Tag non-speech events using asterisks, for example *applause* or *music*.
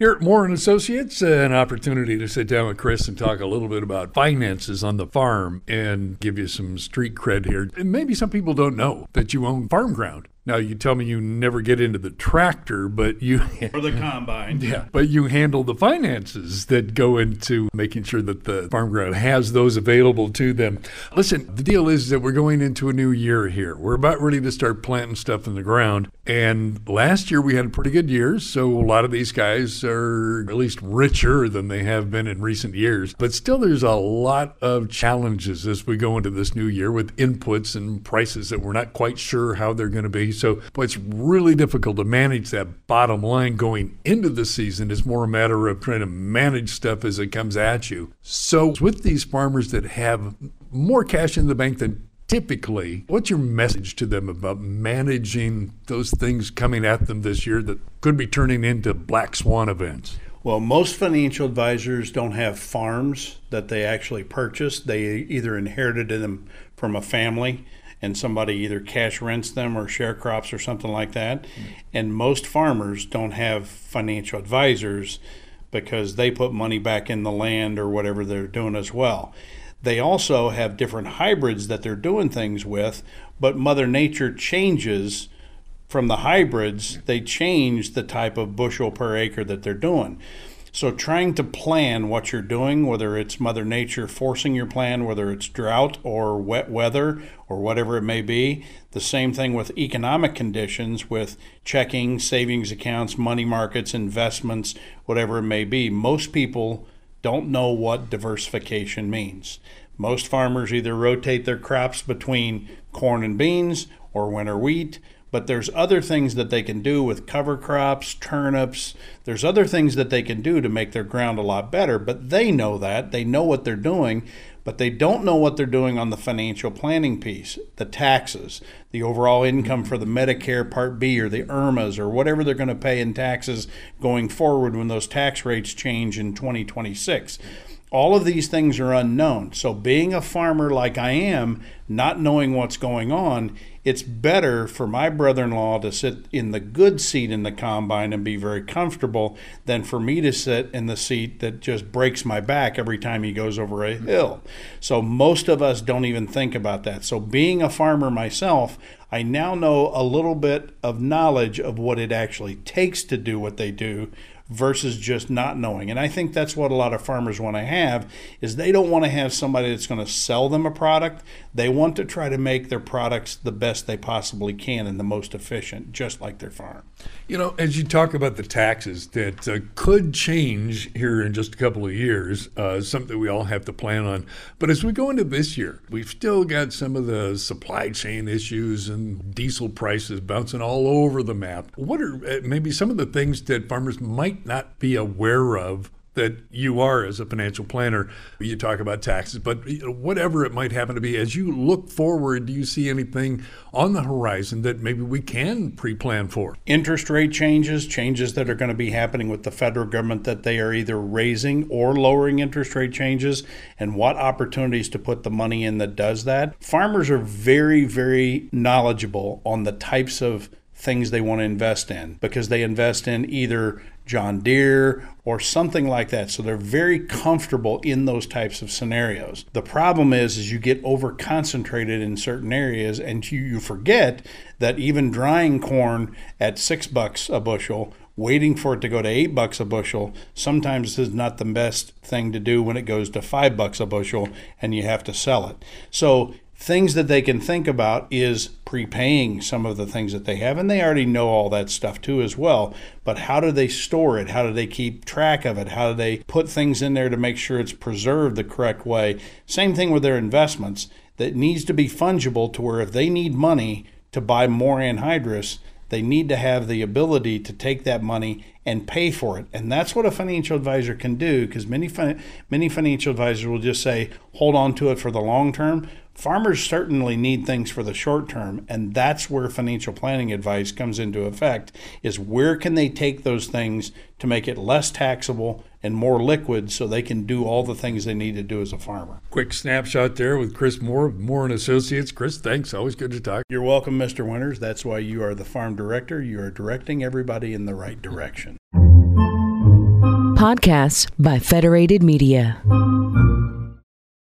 Here at Moore and Associates, uh, an opportunity to sit down with Chris and talk a little bit about finances on the farm and give you some street cred here. And maybe some people don't know that you own farm ground. Now you tell me you never get into the tractor, but you or the combine. *laughs* Yeah, but you handle the finances that go into making sure that the farm ground has those available to them. Listen, the deal is that we're going into a new year here. We're about ready to start planting stuff in the ground. And last year we had a pretty good year, so a lot of these guys are at least richer than they have been in recent years. But still there's a lot of challenges as we go into this new year with inputs and prices that we're not quite sure how they're going to be. So, boy, it's really difficult to manage that bottom line going into the season. It's more a matter of trying to manage stuff as it comes at you. So, with these farmers that have more cash in the bank than typically, what's your message to them about managing those things coming at them this year that could be turning into black swan events? Well, most financial advisors don't have farms that they actually purchased. They either inherited them from a family and somebody either cash rents them or share crops or something like that. Mm-hmm. And most farmers don't have financial advisors because they put money back in the land or whatever they're doing as well. They also have different hybrids that they're doing things with, but Mother Nature changes from the hybrids, they change the type of bushel per acre that they're doing. So, trying to plan what you're doing, whether it's Mother Nature forcing your plan, whether it's drought or wet weather or whatever it may be, the same thing with economic conditions, with checking, savings accounts, money markets, investments, whatever it may be. Most people don't know what diversification means. Most farmers either rotate their crops between corn and beans or winter wheat but there's other things that they can do with cover crops, turnips. There's other things that they can do to make their ground a lot better, but they know that. They know what they're doing, but they don't know what they're doing on the financial planning piece, the taxes, the overall income for the Medicare Part B or the IRMAAs or whatever they're going to pay in taxes going forward when those tax rates change in 2026 all of these things are unknown. So, being a farmer like I am, not knowing what's going on, it's better for my brother in law to sit in the good seat in the combine and be very comfortable than for me to sit in the seat that just breaks my back every time he goes over a hill. So, most of us don't even think about that. So, being a farmer myself, I now know a little bit of knowledge of what it actually takes to do what they do versus just not knowing. And I think that's what a lot of farmers want to have is they don't want to have somebody that's going to sell them a product. They want to try to make their products the best they possibly can and the most efficient, just like their farm. You know, as you talk about the taxes that uh, could change here in just a couple of years, uh, something we all have to plan on. But as we go into this year, we've still got some of the supply chain issues and diesel prices bouncing all over the map. What are uh, maybe some of the things that farmers might not be aware of that you are as a financial planner. You talk about taxes, but whatever it might happen to be, as you look forward, do you see anything on the horizon that maybe we can pre plan for? Interest rate changes, changes that are going to be happening with the federal government that they are either raising or lowering interest rate changes, and what opportunities to put the money in that does that. Farmers are very, very knowledgeable on the types of things they want to invest in because they invest in either John Deere or something like that. So they're very comfortable in those types of scenarios. The problem is is you get over concentrated in certain areas and you, you forget that even drying corn at 6 bucks a bushel waiting for it to go to eight bucks a bushel sometimes is not the best thing to do when it goes to five bucks a bushel and you have to sell it. So things that they can think about is prepaying some of the things that they have and they already know all that stuff too as well but how do they store it how do they keep track of it how do they put things in there to make sure it's preserved the correct way same thing with their investments that needs to be fungible to where if they need money to buy more anhydrous they need to have the ability to take that money and pay for it. And that's what a financial advisor can do because many many financial advisors will just say hold on to it for the long term. Farmers certainly need things for the short term, and that's where financial planning advice comes into effect is where can they take those things to make it less taxable and more liquid so they can do all the things they need to do as a farmer. Quick snapshot there with Chris Moore, Moore and Associates. Chris, thanks. Always good to talk. You're welcome, Mr. Winters. That's why you are the farm director. You are directing everybody in the right direction. Podcasts by Federated Media.